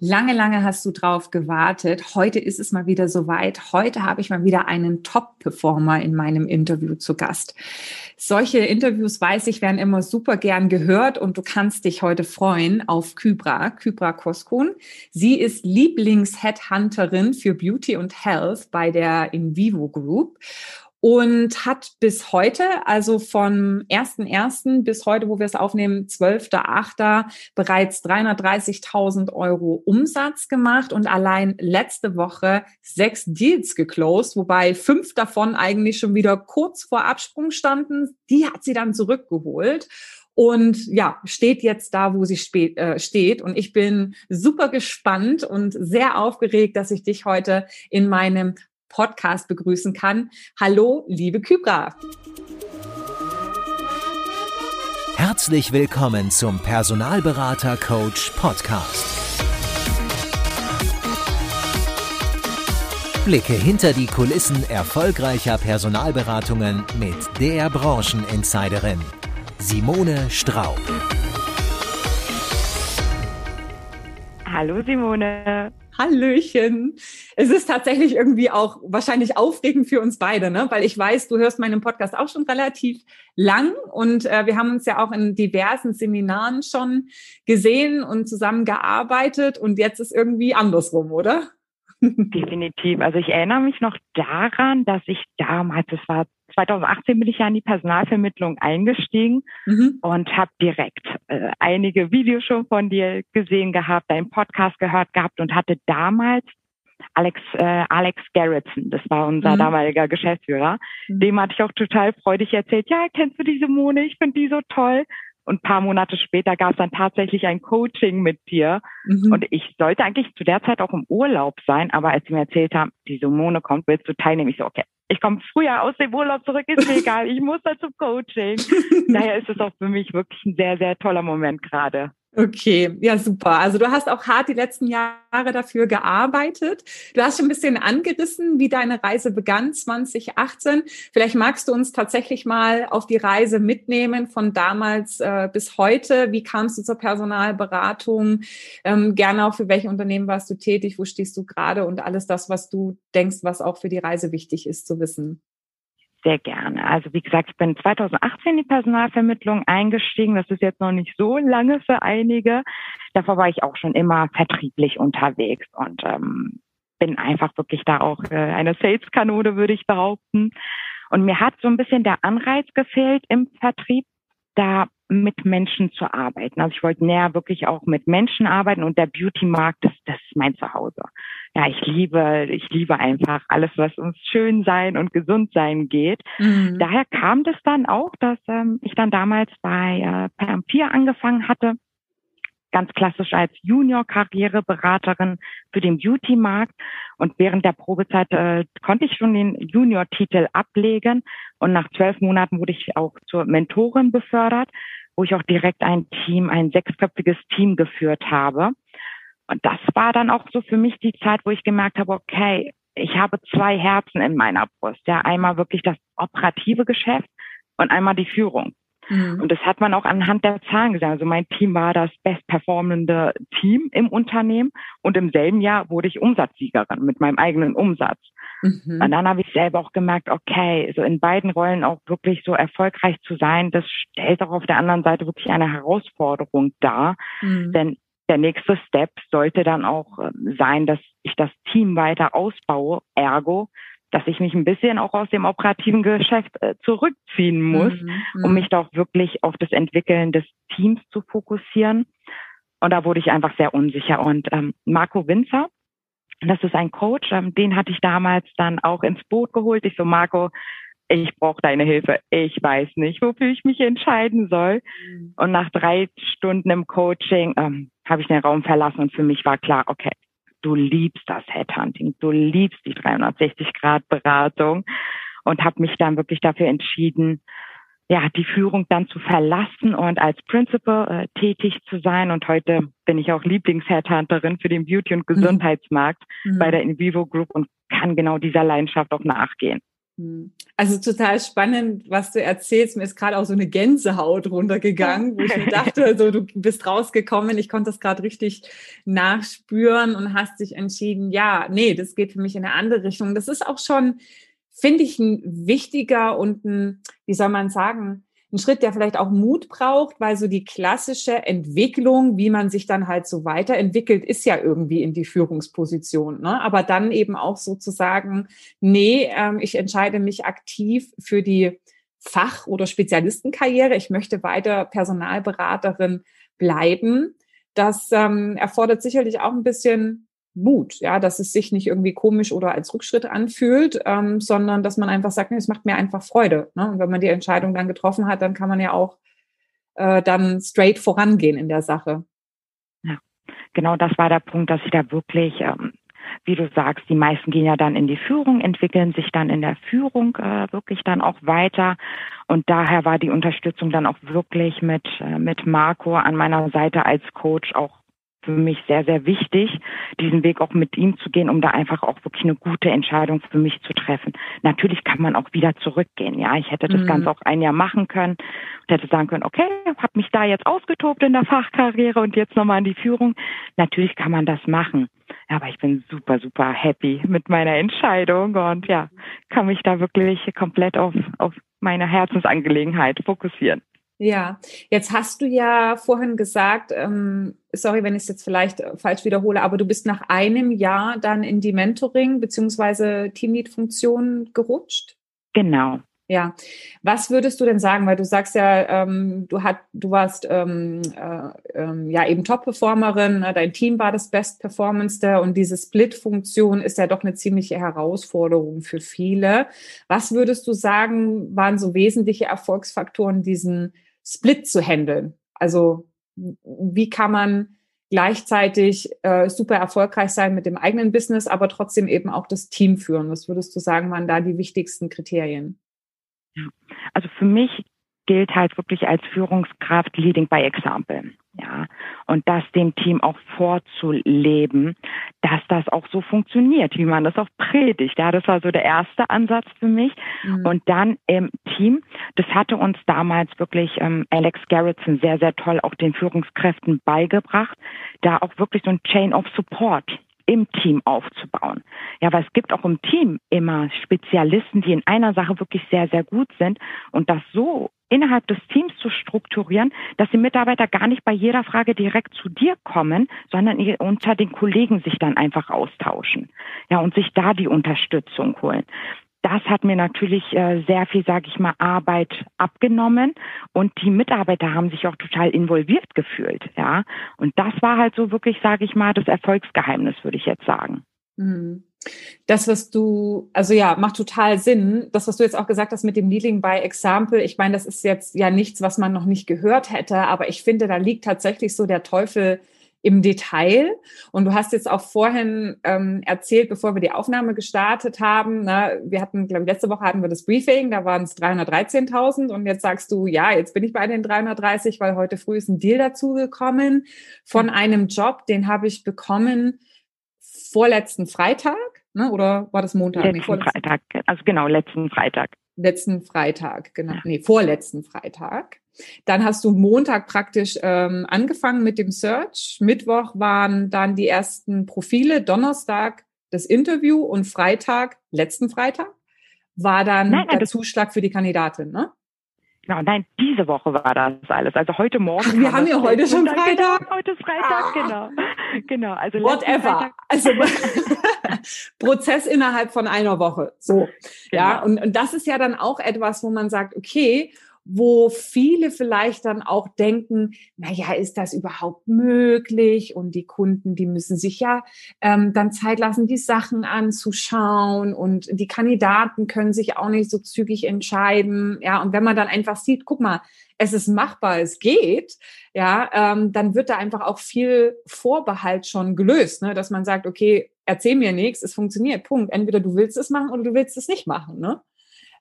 Lange, lange hast du drauf gewartet. Heute ist es mal wieder soweit. Heute habe ich mal wieder einen Top-Performer in meinem Interview zu Gast. Solche Interviews, weiß ich, werden immer super gern gehört und du kannst dich heute freuen auf Kybra, Kybra Koskun. Sie ist Lieblings-Headhunterin für Beauty und Health bei der Invivo Group und hat bis heute, also vom 1.1. bis heute, wo wir es aufnehmen, 12.8. bereits 330.000 Euro Umsatz gemacht und allein letzte Woche sechs Deals geclosed, wobei fünf davon eigentlich schon wieder kurz vor Absprung standen. Die hat sie dann zurückgeholt und ja, steht jetzt da, wo sie spät, äh, steht. Und ich bin super gespannt und sehr aufgeregt, dass ich dich heute in meinem Podcast begrüßen kann. Hallo, liebe Kybra. Herzlich willkommen zum Personalberater Coach Podcast. Blicke hinter die Kulissen erfolgreicher Personalberatungen mit der Brancheninsiderin Simone Straub. Hallo Simone. Hallöchen. Es ist tatsächlich irgendwie auch wahrscheinlich aufregend für uns beide, ne? weil ich weiß, du hörst meinen Podcast auch schon relativ lang und äh, wir haben uns ja auch in diversen Seminaren schon gesehen und zusammengearbeitet und jetzt ist irgendwie andersrum, oder? Definitiv. Also ich erinnere mich noch daran, dass ich damals, das war 2018 bin ich ja in die Personalvermittlung eingestiegen mhm. und habe direkt äh, einige Videos schon von dir gesehen gehabt, deinen Podcast gehört gehabt und hatte damals Alex, äh, Alex Gerritsen, das war unser mhm. damaliger Geschäftsführer, mhm. dem hatte ich auch total freudig erzählt, ja, kennst du die Simone? Ich finde die so toll. Und paar Monate später gab es dann tatsächlich ein Coaching mit dir. Mhm. Und ich sollte eigentlich zu der Zeit auch im Urlaub sein, aber als sie mir erzählt haben, die Simone kommt, willst du teilnehmen? Ich so, okay, ich komme früher aus dem Urlaub zurück, ist mir egal, ich muss da zum Coaching. Daher ist es auch für mich wirklich ein sehr, sehr toller Moment gerade. Okay, ja, super. Also du hast auch hart die letzten Jahre dafür gearbeitet. Du hast schon ein bisschen angerissen, wie deine Reise begann 2018. Vielleicht magst du uns tatsächlich mal auf die Reise mitnehmen von damals äh, bis heute. Wie kamst du zur Personalberatung? Ähm, gerne auch für welche Unternehmen warst du tätig? Wo stehst du gerade? Und alles das, was du denkst, was auch für die Reise wichtig ist zu wissen. Sehr gerne. Also wie gesagt, ich bin 2018 in die Personalvermittlung eingestiegen. Das ist jetzt noch nicht so lange für einige. Davor war ich auch schon immer vertrieblich unterwegs und ähm, bin einfach wirklich da auch äh, eine Sales-Kanone, würde ich behaupten. Und mir hat so ein bisschen der Anreiz gefehlt im Vertrieb, da mit Menschen zu arbeiten. Also ich wollte näher wirklich auch mit Menschen arbeiten und der Beauty-Markt, das, das ist mein Zuhause. Ja, ich liebe, ich liebe einfach alles, was uns schön sein und gesund sein geht. Mhm. Daher kam das dann auch, dass ähm, ich dann damals bei äh, Pampir angefangen hatte ganz klassisch als Junior-Karriereberaterin für den Beauty-Markt. Und während der Probezeit äh, konnte ich schon den Junior-Titel ablegen. Und nach zwölf Monaten wurde ich auch zur Mentorin befördert, wo ich auch direkt ein Team, ein sechsköpfiges Team geführt habe. Und das war dann auch so für mich die Zeit, wo ich gemerkt habe, okay, ich habe zwei Herzen in meiner Brust. Ja, einmal wirklich das operative Geschäft und einmal die Führung. Mhm. Und das hat man auch anhand der Zahlen gesehen. Also mein Team war das bestperformende Team im Unternehmen und im selben Jahr wurde ich Umsatzsiegerin mit meinem eigenen Umsatz. Mhm. Und dann habe ich selber auch gemerkt, okay, so in beiden Rollen auch wirklich so erfolgreich zu sein, das stellt auch auf der anderen Seite wirklich eine Herausforderung dar. Mhm. Denn der nächste Step sollte dann auch ähm, sein, dass ich das Team weiter ausbaue, ergo dass ich mich ein bisschen auch aus dem operativen Geschäft äh, zurückziehen muss, mhm, um mhm. mich doch wirklich auf das Entwickeln des Teams zu fokussieren. Und da wurde ich einfach sehr unsicher. Und ähm, Marco Winzer, das ist ein Coach, ähm, den hatte ich damals dann auch ins Boot geholt. Ich so, Marco, ich brauche deine Hilfe. Ich weiß nicht, wofür ich mich entscheiden soll. Mhm. Und nach drei Stunden im Coaching ähm, habe ich den Raum verlassen und für mich war klar, okay, du liebst das Headhunting, du liebst die 360-Grad-Beratung und habe mich dann wirklich dafür entschieden, ja, die Führung dann zu verlassen und als Principal äh, tätig zu sein. Und heute bin ich auch Lieblings-Headhunterin für den Beauty- und mhm. Gesundheitsmarkt mhm. bei der Invivo Group und kann genau dieser Leidenschaft auch nachgehen. Mhm. Also total spannend, was du erzählst. Mir ist gerade auch so eine Gänsehaut runtergegangen, wo ich mir dachte, so du bist rausgekommen. Ich konnte das gerade richtig nachspüren und hast dich entschieden, ja, nee, das geht für mich in eine andere Richtung. Das ist auch schon, finde ich, ein wichtiger und ein, wie soll man sagen, ein Schritt, der vielleicht auch Mut braucht, weil so die klassische Entwicklung, wie man sich dann halt so weiterentwickelt, ist ja irgendwie in die Führungsposition. Ne? Aber dann eben auch sozusagen, nee, ähm, ich entscheide mich aktiv für die Fach- oder Spezialistenkarriere. Ich möchte weiter Personalberaterin bleiben. Das ähm, erfordert sicherlich auch ein bisschen Mut, ja, dass es sich nicht irgendwie komisch oder als Rückschritt anfühlt, ähm, sondern dass man einfach sagt, nee, es macht mir einfach Freude. Ne? Und wenn man die Entscheidung dann getroffen hat, dann kann man ja auch äh, dann straight vorangehen in der Sache. Ja, genau das war der Punkt, dass ich da wirklich, ähm, wie du sagst, die meisten gehen ja dann in die Führung, entwickeln sich dann in der Führung äh, wirklich dann auch weiter. Und daher war die Unterstützung dann auch wirklich mit, äh, mit Marco an meiner Seite als Coach auch für mich sehr, sehr wichtig, diesen Weg auch mit ihm zu gehen, um da einfach auch wirklich eine gute Entscheidung für mich zu treffen. Natürlich kann man auch wieder zurückgehen. Ja, ich hätte das mhm. Ganze auch ein Jahr machen können und hätte sagen können, okay, habe mich da jetzt ausgetobt in der Fachkarriere und jetzt nochmal in die Führung. Natürlich kann man das machen. Aber ich bin super, super happy mit meiner Entscheidung und ja, kann mich da wirklich komplett auf, auf meine Herzensangelegenheit fokussieren. Ja, jetzt hast du ja vorhin gesagt, ähm, sorry, wenn ich es jetzt vielleicht äh, falsch wiederhole, aber du bist nach einem Jahr dann in die Mentoring- bzw. Teamlead-Funktion gerutscht? Genau. Ja, was würdest du denn sagen? Weil du sagst ja, ähm, du hat, du warst ähm, äh, ähm, ja eben Top-Performerin, ne? dein Team war das Best Performance und diese Split-Funktion ist ja doch eine ziemliche Herausforderung für viele. Was würdest du sagen, waren so wesentliche Erfolgsfaktoren, diesen Split zu handeln? Also wie kann man gleichzeitig äh, super erfolgreich sein mit dem eigenen Business, aber trotzdem eben auch das Team führen? Was würdest du sagen, waren da die wichtigsten Kriterien? Ja. Also für mich gilt halt wirklich als Führungskraft Leading by Example. Ja, und das dem Team auch vorzuleben, dass das auch so funktioniert, wie man das auch predigt. Ja, das war so der erste Ansatz für mich. Mhm. Und dann im Team, das hatte uns damals wirklich ähm, Alex Garrettson sehr, sehr toll auch den Führungskräften beigebracht, da auch wirklich so ein Chain of Support im Team aufzubauen. Ja, weil es gibt auch im Team immer Spezialisten, die in einer Sache wirklich sehr, sehr gut sind und das so innerhalb des Teams zu strukturieren, dass die Mitarbeiter gar nicht bei jeder Frage direkt zu dir kommen, sondern unter den Kollegen sich dann einfach austauschen. Ja, und sich da die Unterstützung holen das hat mir natürlich äh, sehr viel, sage ich mal, Arbeit abgenommen und die Mitarbeiter haben sich auch total involviert gefühlt, ja. Und das war halt so wirklich, sage ich mal, das Erfolgsgeheimnis, würde ich jetzt sagen. Mhm. Das, was du, also ja, macht total Sinn. Das, was du jetzt auch gesagt hast mit dem Leading by Example, ich meine, das ist jetzt ja nichts, was man noch nicht gehört hätte, aber ich finde, da liegt tatsächlich so der Teufel im Detail. Und du hast jetzt auch vorhin ähm, erzählt, bevor wir die Aufnahme gestartet haben, na, wir hatten, glaube ich, letzte Woche hatten wir das Briefing, da waren es 313.000 und jetzt sagst du, ja, jetzt bin ich bei den 330, weil heute früh ist ein Deal dazugekommen von einem Job, den habe ich bekommen vorletzten Freitag, ne, oder war das Montag? Letzten nee, Freitag, also genau, letzten Freitag. Letzten Freitag, genau, nee, vorletzten Freitag. Dann hast du Montag praktisch ähm, angefangen mit dem Search. Mittwoch waren dann die ersten Profile. Donnerstag das Interview und Freitag, letzten Freitag, war dann nein, nein, der Zuschlag für die Kandidatin, ne? Genau, nein, diese Woche war das alles. Also heute Morgen. Ach, wir haben ja heute schon Freitag. Genau, heute ist Freitag, ah. genau. Genau, also whatever. Also Prozess innerhalb von einer Woche. So. Genau. Ja, und, und das ist ja dann auch etwas, wo man sagt, okay, wo viele vielleicht dann auch denken, na ja, ist das überhaupt möglich? Und die Kunden, die müssen sich ja ähm, dann Zeit lassen, die Sachen anzuschauen und die Kandidaten können sich auch nicht so zügig entscheiden. Ja, und wenn man dann einfach sieht, guck mal, es ist machbar, es geht, ja, ähm, dann wird da einfach auch viel Vorbehalt schon gelöst, ne? dass man sagt, okay, erzähl mir nichts, es funktioniert, Punkt. Entweder du willst es machen oder du willst es nicht machen, ne?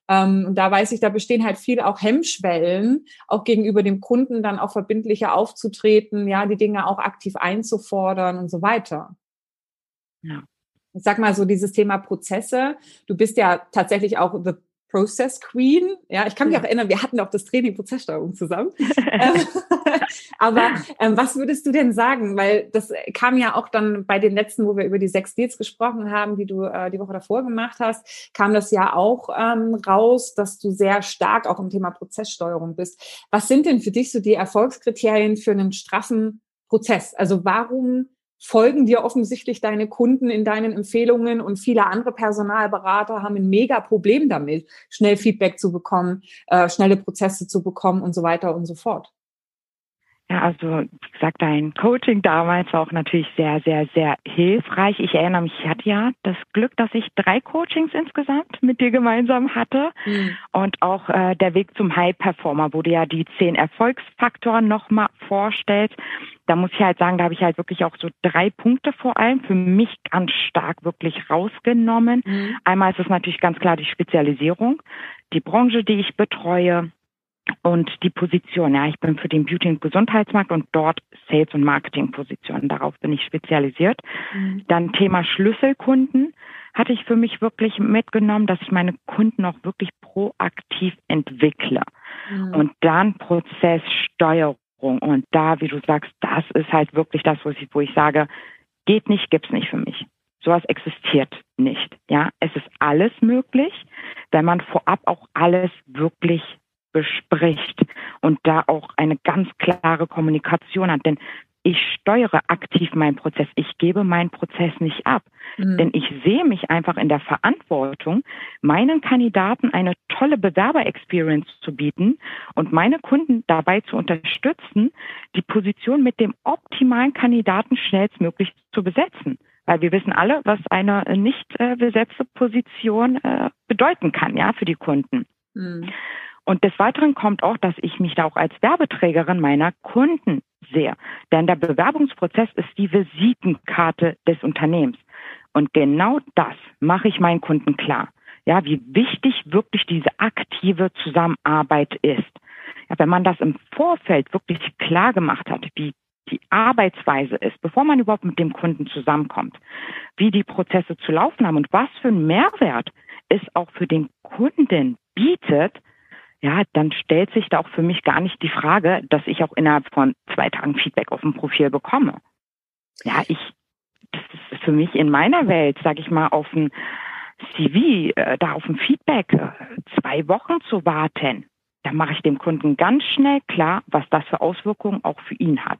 Ähm, und da weiß ich, da bestehen halt viel auch Hemmschwellen, auch gegenüber dem Kunden dann auch verbindlicher aufzutreten, ja, die Dinge auch aktiv einzufordern und so weiter. Ja. Ich sag mal so dieses Thema Prozesse. Du bist ja tatsächlich auch the Process Queen. Ja, ich kann mich auch erinnern, wir hatten auch das Training Prozesssteuerung zusammen. Ähm, aber ähm, was würdest du denn sagen? Weil das kam ja auch dann bei den letzten, wo wir über die sechs Deals gesprochen haben, die du äh, die Woche davor gemacht hast, kam das ja auch ähm, raus, dass du sehr stark auch im Thema Prozesssteuerung bist. Was sind denn für dich so die Erfolgskriterien für einen straffen Prozess? Also warum folgen dir offensichtlich deine Kunden in deinen Empfehlungen und viele andere Personalberater haben ein mega Problem damit, schnell Feedback zu bekommen, äh, schnelle Prozesse zu bekommen und so weiter und so fort. Ja, also wie gesagt, dein Coaching damals war auch natürlich sehr, sehr, sehr hilfreich. Ich erinnere mich, ich hatte ja das Glück, dass ich drei Coachings insgesamt mit dir gemeinsam hatte. Mhm. Und auch äh, der Weg zum High Performer, wo du ja die zehn Erfolgsfaktoren nochmal vorstellst. Da muss ich halt sagen, da habe ich halt wirklich auch so drei Punkte vor allem für mich ganz stark wirklich rausgenommen. Mhm. Einmal ist es natürlich ganz klar die Spezialisierung, die Branche, die ich betreue, und die Position. Ja, ich bin für den Beauty- und Gesundheitsmarkt und dort Sales- und Marketing-Positionen. Darauf bin ich spezialisiert. Mhm. Dann Thema Schlüsselkunden hatte ich für mich wirklich mitgenommen, dass ich meine Kunden auch wirklich proaktiv entwickle. Mhm. Und dann Prozesssteuerung. Und da, wie du sagst, das ist halt wirklich das, wo ich, wo ich sage, geht nicht, gibt's nicht für mich. Sowas existiert nicht. Ja, es ist alles möglich, wenn man vorab auch alles wirklich bespricht und da auch eine ganz klare Kommunikation hat. Denn ich steuere aktiv meinen Prozess. Ich gebe meinen Prozess nicht ab. Mhm. Denn ich sehe mich einfach in der Verantwortung, meinen Kandidaten eine tolle Bewerber-Experience zu bieten und meine Kunden dabei zu unterstützen, die Position mit dem optimalen Kandidaten schnellstmöglich zu besetzen. Weil wir wissen alle, was eine nicht äh, besetzte Position äh, bedeuten kann, ja, für die Kunden. Mhm. Und des Weiteren kommt auch, dass ich mich da auch als Werbeträgerin meiner Kunden sehe. Denn der Bewerbungsprozess ist die Visitenkarte des Unternehmens. Und genau das mache ich meinen Kunden klar. Ja, wie wichtig wirklich diese aktive Zusammenarbeit ist. Ja, wenn man das im Vorfeld wirklich klar gemacht hat, wie die Arbeitsweise ist, bevor man überhaupt mit dem Kunden zusammenkommt, wie die Prozesse zu laufen haben und was für einen Mehrwert es auch für den Kunden bietet, ja, dann stellt sich da auch für mich gar nicht die Frage, dass ich auch innerhalb von zwei Tagen Feedback auf dem Profil bekomme. Ja, ich, das ist für mich in meiner Welt, sage ich mal, auf ein CV, äh, da auf ein Feedback äh, zwei Wochen zu warten. Da mache ich dem Kunden ganz schnell klar, was das für Auswirkungen auch für ihn hat.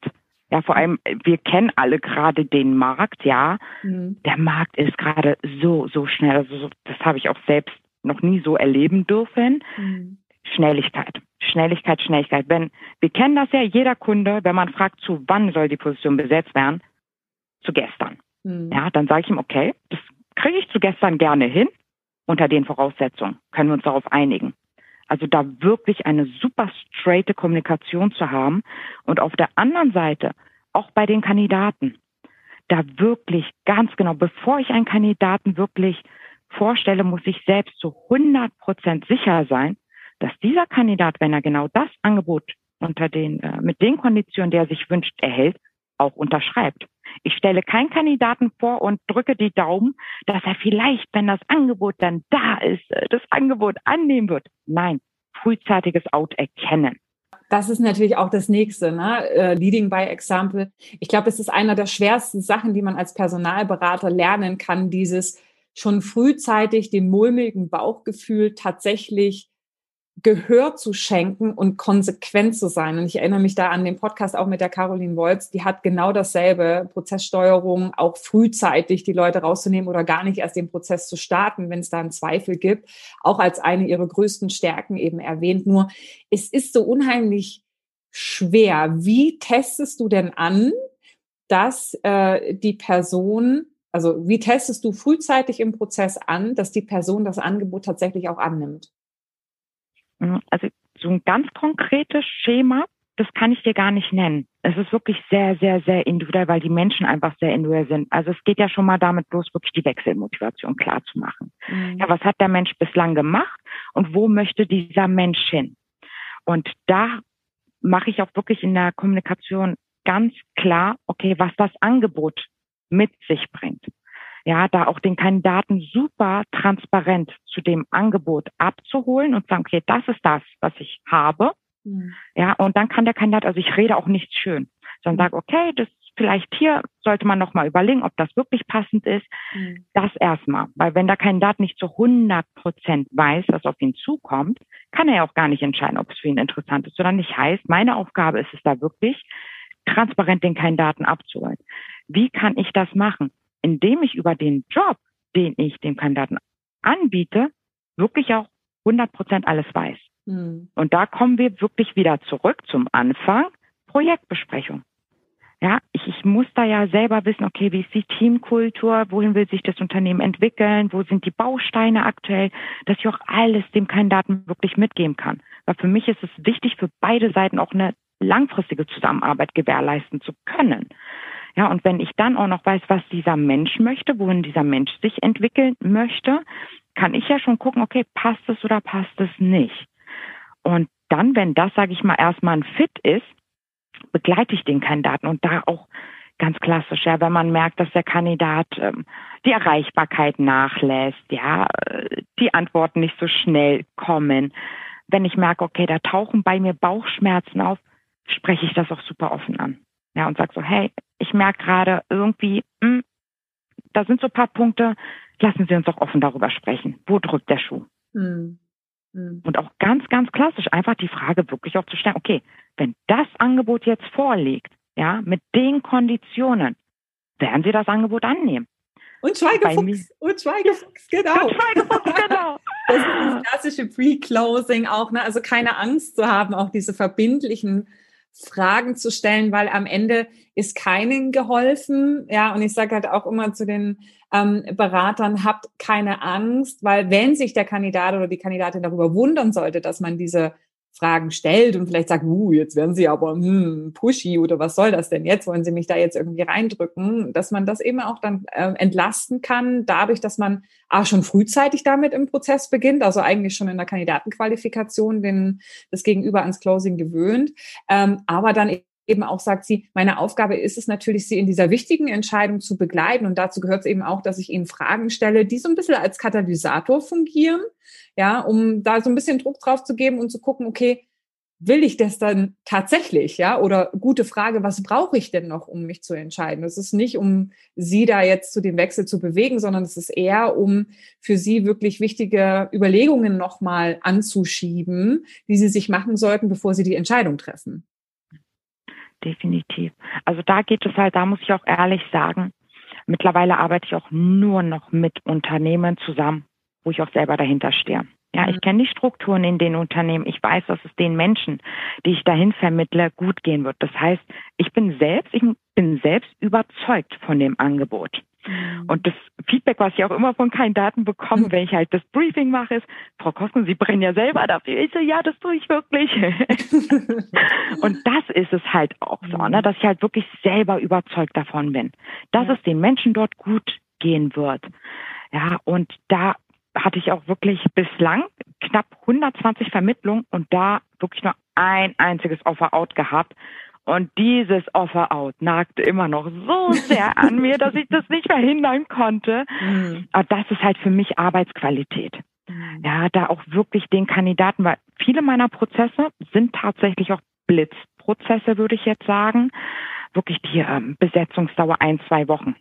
Ja, vor allem, wir kennen alle gerade den Markt, ja. Mhm. Der Markt ist gerade so, so schnell. Also das habe ich auch selbst noch nie so erleben dürfen. Mhm. Schnelligkeit. Schnelligkeit, Schnelligkeit. Wenn, wir kennen das ja, jeder Kunde, wenn man fragt, zu wann soll die Position besetzt werden, zu gestern. Mhm. Ja, dann sage ich ihm, okay, das kriege ich zu gestern gerne hin. Unter den Voraussetzungen können wir uns darauf einigen. Also da wirklich eine super straighte Kommunikation zu haben und auf der anderen Seite auch bei den Kandidaten da wirklich ganz genau, bevor ich einen Kandidaten wirklich vorstelle, muss ich selbst zu 100 Prozent sicher sein, dass dieser Kandidat, wenn er genau das Angebot unter den, äh, mit den Konditionen, der er sich wünscht, erhält, auch unterschreibt. Ich stelle keinen Kandidaten vor und drücke die Daumen, dass er vielleicht, wenn das Angebot dann da ist, äh, das Angebot annehmen wird. Nein, frühzeitiges Out erkennen. Das ist natürlich auch das nächste, ne? Äh, Leading by Example. Ich glaube, es ist einer der schwersten Sachen, die man als Personalberater lernen kann, dieses schon frühzeitig dem mulmigen Bauchgefühl tatsächlich Gehör zu schenken und konsequent zu sein. Und ich erinnere mich da an den Podcast auch mit der Caroline Wolz, die hat genau dasselbe, Prozesssteuerung, auch frühzeitig die Leute rauszunehmen oder gar nicht erst den Prozess zu starten, wenn es da einen Zweifel gibt, auch als eine ihrer größten Stärken eben erwähnt. Nur es ist so unheimlich schwer. Wie testest du denn an, dass äh, die Person also wie testest du frühzeitig im Prozess an, dass die Person das Angebot tatsächlich auch annimmt? Mhm, also so ein ganz konkretes Schema, das kann ich dir gar nicht nennen. Es ist wirklich sehr, sehr, sehr individuell, weil die Menschen einfach sehr individuell sind. Also es geht ja schon mal damit los, wirklich die Wechselmotivation klar zu machen. Mhm. Ja, was hat der Mensch bislang gemacht und wo möchte dieser Mensch hin? Und da mache ich auch wirklich in der Kommunikation ganz klar, okay, was das Angebot mit sich bringt. Ja, da auch den Kandidaten super transparent zu dem Angebot abzuholen und sagen, okay, das ist das, was ich habe. Mhm. Ja, und dann kann der Kandidat, also ich rede auch nicht schön, sondern sage, okay, das vielleicht hier sollte man nochmal überlegen, ob das wirklich passend ist. Mhm. Das erstmal. Weil wenn der Kandidat nicht zu 100 Prozent weiß, was auf ihn zukommt, kann er ja auch gar nicht entscheiden, ob es für ihn interessant ist oder nicht. Heißt, meine Aufgabe ist es da wirklich, transparent den Kandidaten abzuholen. Wie kann ich das machen? Indem ich über den Job, den ich dem Kandidaten anbiete, wirklich auch 100 Prozent alles weiß. Mhm. Und da kommen wir wirklich wieder zurück zum Anfang. Projektbesprechung. Ja, ich, ich muss da ja selber wissen, okay, wie ist die Teamkultur, wohin will sich das Unternehmen entwickeln, wo sind die Bausteine aktuell, dass ich auch alles dem Kandidaten wirklich mitgeben kann. Weil für mich ist es wichtig, für beide Seiten auch eine langfristige Zusammenarbeit gewährleisten zu können. Ja, und wenn ich dann auch noch weiß, was dieser Mensch möchte, wohin dieser Mensch sich entwickeln möchte, kann ich ja schon gucken, okay, passt es oder passt es nicht. Und dann, wenn das, sage ich mal, erstmal ein Fit ist, begleite ich den Kandidaten und da auch ganz klassisch, ja, wenn man merkt, dass der Kandidat ähm, die Erreichbarkeit nachlässt, ja, äh, die Antworten nicht so schnell kommen. Wenn ich merke, okay, da tauchen bei mir Bauchschmerzen auf, spreche ich das auch super offen an. Ja, und sage so, hey, ich merke gerade irgendwie, mh, hm, da sind so ein paar Punkte, lassen Sie uns doch offen darüber sprechen. Wo drückt der Schuh? Mhm. Mhm. Und auch ganz, ganz klassisch einfach die Frage wirklich auch zu stellen, okay, wenn das Angebot jetzt vorliegt, ja, mit den Konditionen, werden Sie das Angebot annehmen? Und Schweigefuchs, und Schweigefuchs, genau. Und Schweigefuchs, genau. das ist das klassische Pre-Closing auch, ne? Also keine Angst zu haben, auch diese verbindlichen Fragen zu stellen, weil am Ende ist keinen geholfen. Ja, und ich sage halt auch immer zu den ähm, Beratern, habt keine Angst, weil wenn sich der Kandidat oder die Kandidatin darüber wundern sollte, dass man diese Fragen stellt und vielleicht sagt, uh, jetzt werden Sie aber hm, pushy oder was soll das denn jetzt? Wollen Sie mich da jetzt irgendwie reindrücken? Dass man das eben auch dann äh, entlasten kann, dadurch, dass man auch schon frühzeitig damit im Prozess beginnt, also eigentlich schon in der Kandidatenqualifikation den, das Gegenüber ans Closing gewöhnt, ähm, aber dann eben auch sagt sie, meine Aufgabe ist es natürlich, sie in dieser wichtigen Entscheidung zu begleiten. Und dazu gehört es eben auch, dass ich ihnen Fragen stelle, die so ein bisschen als Katalysator fungieren, ja, um da so ein bisschen Druck drauf zu geben und zu gucken, okay, will ich das dann tatsächlich, ja? Oder gute Frage, was brauche ich denn noch, um mich zu entscheiden? Es ist nicht, um Sie da jetzt zu dem Wechsel zu bewegen, sondern es ist eher, um für Sie wirklich wichtige Überlegungen nochmal anzuschieben, die Sie sich machen sollten, bevor Sie die Entscheidung treffen definitiv. Also da geht es halt, da muss ich auch ehrlich sagen, mittlerweile arbeite ich auch nur noch mit Unternehmen zusammen, wo ich auch selber dahinter stehe. Ja, ich kenne die Strukturen in den Unternehmen. Ich weiß, dass es den Menschen, die ich dahin vermittle, gut gehen wird. Das heißt, ich bin selbst, ich bin selbst überzeugt von dem Angebot. Mhm. Und das Feedback, was ich auch immer von Kandidaten bekomme, mhm. wenn ich halt das Briefing mache, ist, Frau Kosten, Sie brennen ja selber dafür. Ich so, ja, das tue ich wirklich. und das ist es halt auch so, ne, mhm. dass ich halt wirklich selber überzeugt davon bin, dass ja. es den Menschen dort gut gehen wird. Ja, und da hatte ich auch wirklich bislang knapp 120 Vermittlungen und da wirklich nur ein einziges Offer-out gehabt. Und dieses Offer-out nagte immer noch so sehr an mir, dass ich das nicht verhindern konnte. Mhm. Aber das ist halt für mich Arbeitsqualität. Mhm. Ja, da auch wirklich den Kandidaten, weil viele meiner Prozesse sind tatsächlich auch Blitzprozesse, würde ich jetzt sagen. Wirklich die ähm, Besetzungsdauer ein, zwei Wochen.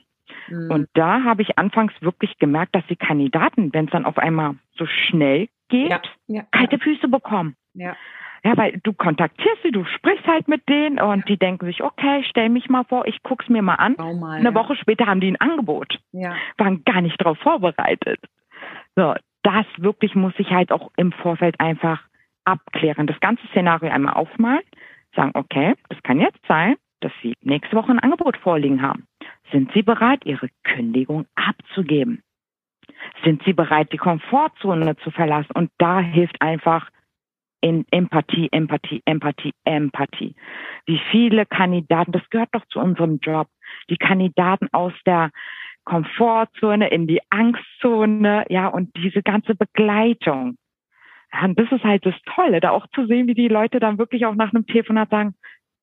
Mhm. Und da habe ich anfangs wirklich gemerkt, dass die Kandidaten, wenn es dann auf einmal so schnell geht, ja. Ja. kalte Füße bekommen. Ja. Ja, weil du kontaktierst sie, du sprichst halt mit denen und ja. die denken sich, okay, stell mich mal vor, ich guck's mir mal an. Mal, Eine ja. Woche später haben die ein Angebot. Ja. Waren gar nicht darauf vorbereitet. So, das wirklich muss ich halt auch im Vorfeld einfach abklären. Das ganze Szenario einmal aufmalen, sagen, okay, das kann jetzt sein, dass Sie nächste Woche ein Angebot vorliegen haben. Sind Sie bereit, Ihre Kündigung abzugeben? Sind Sie bereit, die Komfortzone zu verlassen? Und da hilft einfach in Empathie, Empathie, Empathie, Empathie. Wie viele Kandidaten, das gehört doch zu unserem Job, die Kandidaten aus der Komfortzone in die Angstzone, ja, und diese ganze Begleitung. Und das ist halt das Tolle, da auch zu sehen, wie die Leute dann wirklich auch nach einem Telefonat sagen,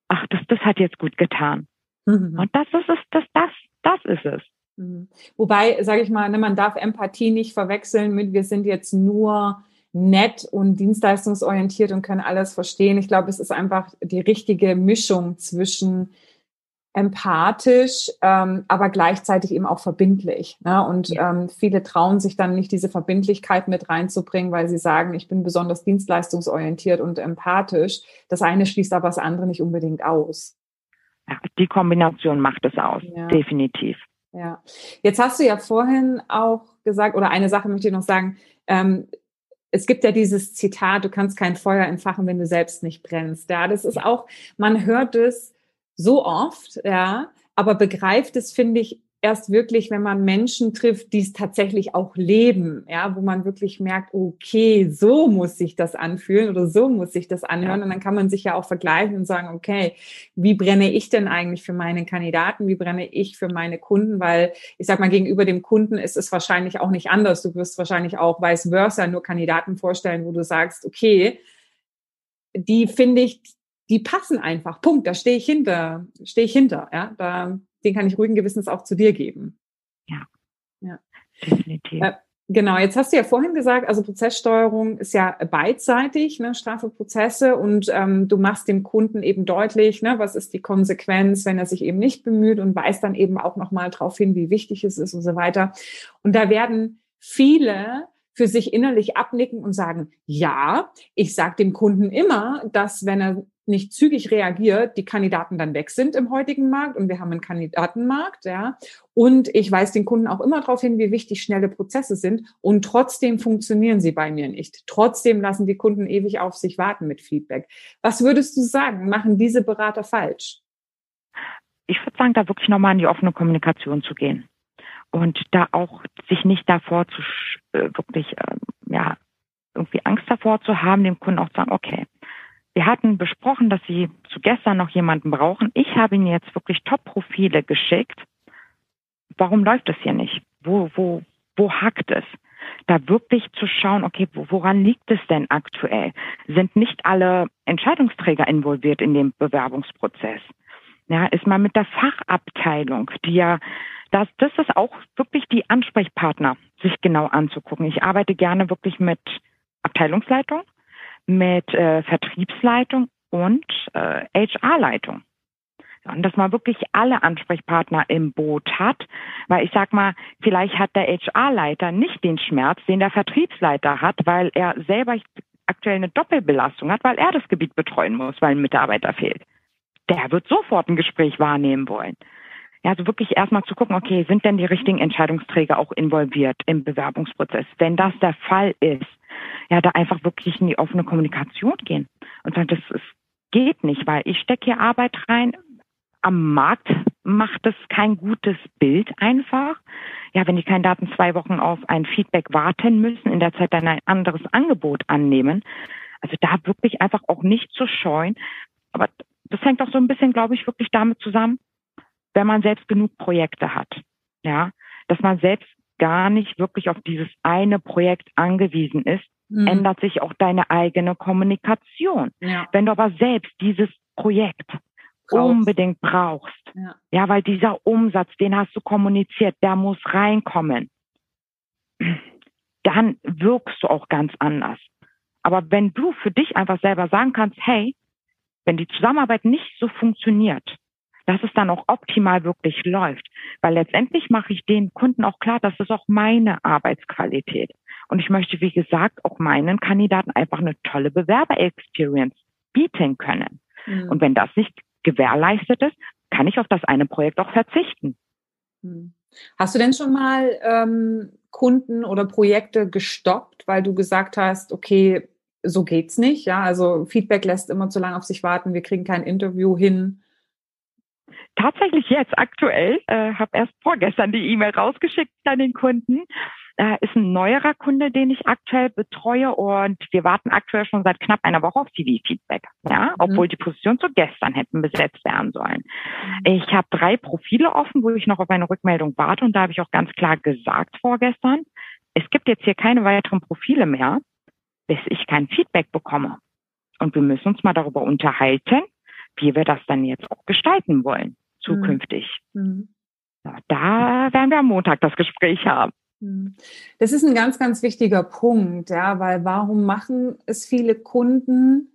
ach, das, das hat jetzt gut getan. Mhm. Und das ist es, das, das, das ist es. Mhm. Wobei, sage ich mal, ne, man darf Empathie nicht verwechseln mit, wir sind jetzt nur nett und dienstleistungsorientiert und können alles verstehen. Ich glaube, es ist einfach die richtige Mischung zwischen empathisch, ähm, aber gleichzeitig eben auch verbindlich. Ne? Und ja. ähm, viele trauen sich dann nicht, diese Verbindlichkeit mit reinzubringen, weil sie sagen, ich bin besonders dienstleistungsorientiert und empathisch. Das eine schließt aber das andere nicht unbedingt aus. Ja, die Kombination macht es aus, ja. definitiv. Ja, jetzt hast du ja vorhin auch gesagt, oder eine Sache möchte ich noch sagen, ähm, es gibt ja dieses Zitat, du kannst kein Feuer entfachen, wenn du selbst nicht brennst. Ja, das ist auch, man hört es so oft, ja, aber begreift es, finde ich, erst wirklich, wenn man Menschen trifft, die es tatsächlich auch leben, ja, wo man wirklich merkt, okay, so muss sich das anfühlen oder so muss sich das anhören. Und dann kann man sich ja auch vergleichen und sagen, okay, wie brenne ich denn eigentlich für meine Kandidaten? Wie brenne ich für meine Kunden? Weil ich sag mal, gegenüber dem Kunden ist es wahrscheinlich auch nicht anders. Du wirst wahrscheinlich auch vice versa nur Kandidaten vorstellen, wo du sagst, okay, die finde ich, die passen einfach. Punkt. Da stehe ich hinter, stehe ich hinter. Ja, da, den kann ich ruhigen Gewissens auch zu dir geben. Ja. Ja. Definitiv. Äh, Genau, jetzt hast du ja vorhin gesagt, also Prozesssteuerung ist ja beidseitig, ne, Strafprozesse und ähm, du machst dem Kunden eben deutlich, ne, was ist die Konsequenz, wenn er sich eben nicht bemüht und weist dann eben auch nochmal darauf hin, wie wichtig es ist und so weiter. Und da werden viele für sich innerlich abnicken und sagen, ja, ich sage dem Kunden immer, dass wenn er nicht zügig reagiert, die Kandidaten dann weg sind im heutigen Markt und wir haben einen Kandidatenmarkt, ja. Und ich weise den Kunden auch immer darauf hin, wie wichtig schnelle Prozesse sind und trotzdem funktionieren sie bei mir nicht. Trotzdem lassen die Kunden ewig auf sich warten mit Feedback. Was würdest du sagen, machen diese Berater falsch? Ich würde sagen, da wirklich nochmal in die offene Kommunikation zu gehen und da auch sich nicht davor zu äh, wirklich äh, ja irgendwie Angst davor zu haben, dem Kunden auch zu sagen, okay, wir hatten besprochen, dass Sie zu gestern noch jemanden brauchen. Ich habe Ihnen jetzt wirklich Top-Profile geschickt. Warum läuft es hier nicht? Wo, wo, wo hakt es? Da wirklich zu schauen, okay, woran liegt es denn aktuell? Sind nicht alle Entscheidungsträger involviert in dem Bewerbungsprozess? Ja, ist man mit der Fachabteilung, die ja, das, das ist auch wirklich die Ansprechpartner, sich genau anzugucken. Ich arbeite gerne wirklich mit Abteilungsleitung, mit äh, Vertriebsleitung und äh, HR-Leitung. Und dass man wirklich alle Ansprechpartner im Boot hat, weil ich sag mal, vielleicht hat der HR-Leiter nicht den Schmerz, den der Vertriebsleiter hat, weil er selber aktuell eine Doppelbelastung hat, weil er das Gebiet betreuen muss, weil ein Mitarbeiter fehlt. Der wird sofort ein Gespräch wahrnehmen wollen. Ja, also wirklich erstmal zu gucken, okay, sind denn die richtigen Entscheidungsträger auch involviert im Bewerbungsprozess? Wenn das der Fall ist, ja, da einfach wirklich in die offene Kommunikation gehen und sagen, das ist, geht nicht, weil ich stecke hier Arbeit rein. Am Markt macht es kein gutes Bild einfach. Ja, wenn die Kandidaten zwei Wochen auf ein Feedback warten müssen, in der Zeit dann ein anderes Angebot annehmen. Also da wirklich einfach auch nicht zu scheuen. Aber das hängt auch so ein bisschen, glaube ich, wirklich damit zusammen, wenn man selbst genug Projekte hat. Ja, dass man selbst gar nicht wirklich auf dieses eine Projekt angewiesen ist, mhm. ändert sich auch deine eigene Kommunikation. Ja. Wenn du aber selbst dieses Projekt brauchst. unbedingt brauchst, ja. ja, weil dieser Umsatz, den hast du kommuniziert, der muss reinkommen, dann wirkst du auch ganz anders. Aber wenn du für dich einfach selber sagen kannst, hey, wenn die Zusammenarbeit nicht so funktioniert, dass es dann auch optimal wirklich läuft. Weil letztendlich mache ich den Kunden auch klar, das ist auch meine Arbeitsqualität. Und ich möchte, wie gesagt, auch meinen Kandidaten einfach eine tolle Bewerber-Experience bieten können. Mhm. Und wenn das nicht gewährleistet ist, kann ich auf das eine Projekt auch verzichten. Mhm. Hast du denn schon mal ähm, Kunden oder Projekte gestoppt, weil du gesagt hast, okay, so geht's nicht, ja, also Feedback lässt immer zu lange auf sich warten, wir kriegen kein Interview hin tatsächlich jetzt aktuell, äh, habe erst vorgestern die E-Mail rausgeschickt an den Kunden. Äh, ist ein neuerer Kunde, den ich aktuell betreue und wir warten aktuell schon seit knapp einer Woche auf CV-Feedback, ja, mhm. obwohl die Position zu gestern hätten besetzt werden sollen. Ich habe drei Profile offen, wo ich noch auf eine Rückmeldung warte und da habe ich auch ganz klar gesagt vorgestern, es gibt jetzt hier keine weiteren Profile mehr, bis ich kein Feedback bekomme. Und wir müssen uns mal darüber unterhalten, wie wir das dann jetzt auch gestalten wollen zukünftig. Mhm. da werden wir am Montag das Gespräch haben. Hm. Das ist ein ganz, ganz wichtiger Punkt, ja, weil warum machen es viele Kunden,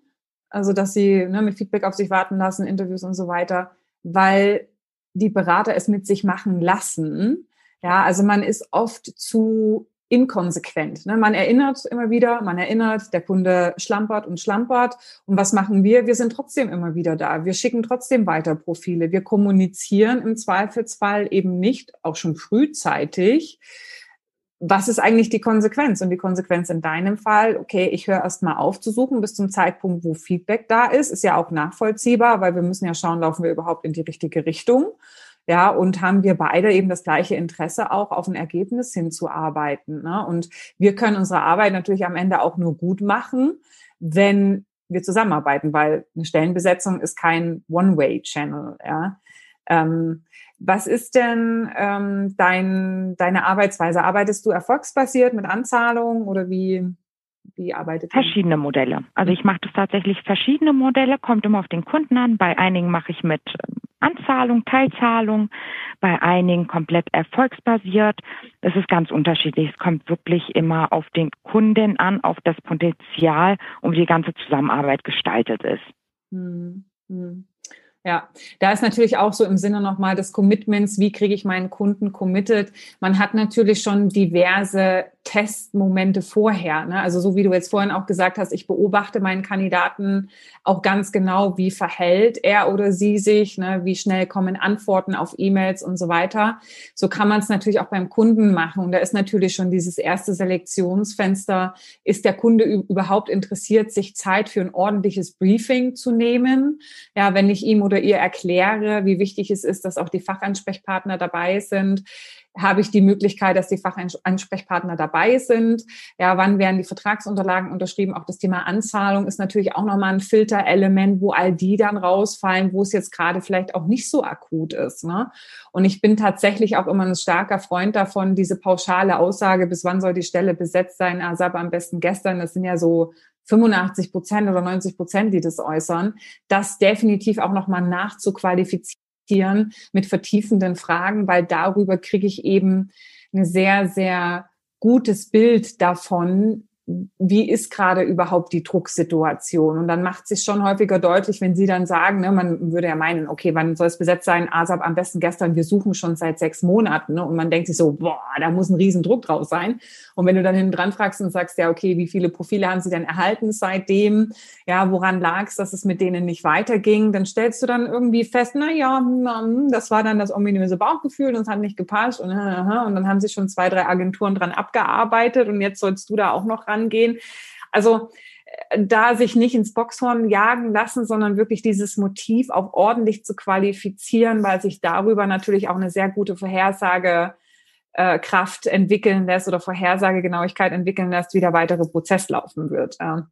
also dass sie ne, mit Feedback auf sich warten lassen, Interviews und so weiter, weil die Berater es mit sich machen lassen. Ja, also man ist oft zu inkonsequent. Ne? Man erinnert immer wieder, man erinnert, der Kunde schlampert und schlampert. Und was machen wir? Wir sind trotzdem immer wieder da. Wir schicken trotzdem weiter Profile. Wir kommunizieren im Zweifelsfall eben nicht, auch schon frühzeitig, was ist eigentlich die Konsequenz? Und die Konsequenz in deinem Fall, okay, ich höre erst mal auf zu suchen bis zum Zeitpunkt, wo Feedback da ist, ist ja auch nachvollziehbar, weil wir müssen ja schauen, laufen wir überhaupt in die richtige Richtung. Ja, und haben wir beide eben das gleiche Interesse, auch auf ein Ergebnis hinzuarbeiten. Ne? Und wir können unsere Arbeit natürlich am Ende auch nur gut machen, wenn wir zusammenarbeiten, weil eine Stellenbesetzung ist kein One-Way-Channel. Ja? Ähm, was ist denn ähm, dein, deine Arbeitsweise? Arbeitest du erfolgsbasiert mit Anzahlung oder wie, wie arbeitet Verschiedene du? Modelle. Also ich mache das tatsächlich verschiedene Modelle, kommt immer auf den Kunden an. Bei einigen mache ich mit ähm, Anzahlung, Teilzahlung, bei einigen komplett erfolgsbasiert. Es ist ganz unterschiedlich. Es kommt wirklich immer auf den Kunden an, auf das Potenzial und wie die ganze Zusammenarbeit gestaltet ist. Hm, hm. Ja, da ist natürlich auch so im Sinne nochmal des Commitments, wie kriege ich meinen Kunden committed? Man hat natürlich schon diverse Testmomente vorher. Ne? Also so wie du jetzt vorhin auch gesagt hast, ich beobachte meinen Kandidaten auch ganz genau, wie verhält er oder sie sich, ne? wie schnell kommen Antworten auf E-Mails und so weiter. So kann man es natürlich auch beim Kunden machen. Und da ist natürlich schon dieses erste Selektionsfenster, ist der Kunde überhaupt interessiert, sich Zeit für ein ordentliches Briefing zu nehmen? Ja, wenn ich ihm oder ihr erkläre, wie wichtig es ist, dass auch die Fachansprechpartner dabei sind, habe ich die Möglichkeit, dass die Fachansprechpartner dabei sind. Ja, wann werden die Vertragsunterlagen unterschrieben? Auch das Thema Anzahlung ist natürlich auch nochmal ein Filterelement, wo all die dann rausfallen, wo es jetzt gerade vielleicht auch nicht so akut ist. Ne? Und ich bin tatsächlich auch immer ein starker Freund davon, diese pauschale Aussage, bis wann soll die Stelle besetzt sein, ASAP am besten gestern, das sind ja so 85 Prozent oder 90 Prozent, die das äußern, das definitiv auch nochmal nachzuqualifizieren mit vertiefenden Fragen, weil darüber kriege ich eben eine sehr, sehr gutes Bild davon, wie ist gerade überhaupt die Drucksituation? Und dann macht sich schon häufiger deutlich, wenn Sie dann sagen, ne, man würde ja meinen, okay, wann soll es besetzt sein? ASAP am besten gestern, wir suchen schon seit sechs Monaten. Ne? Und man denkt sich so, boah, da muss ein Riesendruck drauf sein. Und wenn du dann hinten dran fragst und sagst, ja, okay, wie viele Profile haben Sie denn erhalten seitdem? Ja, woran lag es, dass es mit denen nicht weiterging? Dann stellst du dann irgendwie fest, na ja, hm, das war dann das ominöse Bauchgefühl und es hat nicht gepasst. Und, und dann haben sich schon zwei, drei Agenturen dran abgearbeitet und jetzt sollst du da auch noch ran angehen. Also äh, da sich nicht ins Boxhorn jagen lassen, sondern wirklich dieses Motiv auch ordentlich zu qualifizieren, weil sich darüber natürlich auch eine sehr gute Vorhersage äh, entwickeln lässt oder Vorhersagegenauigkeit entwickeln lässt, wie der weitere Prozess laufen wird. Ja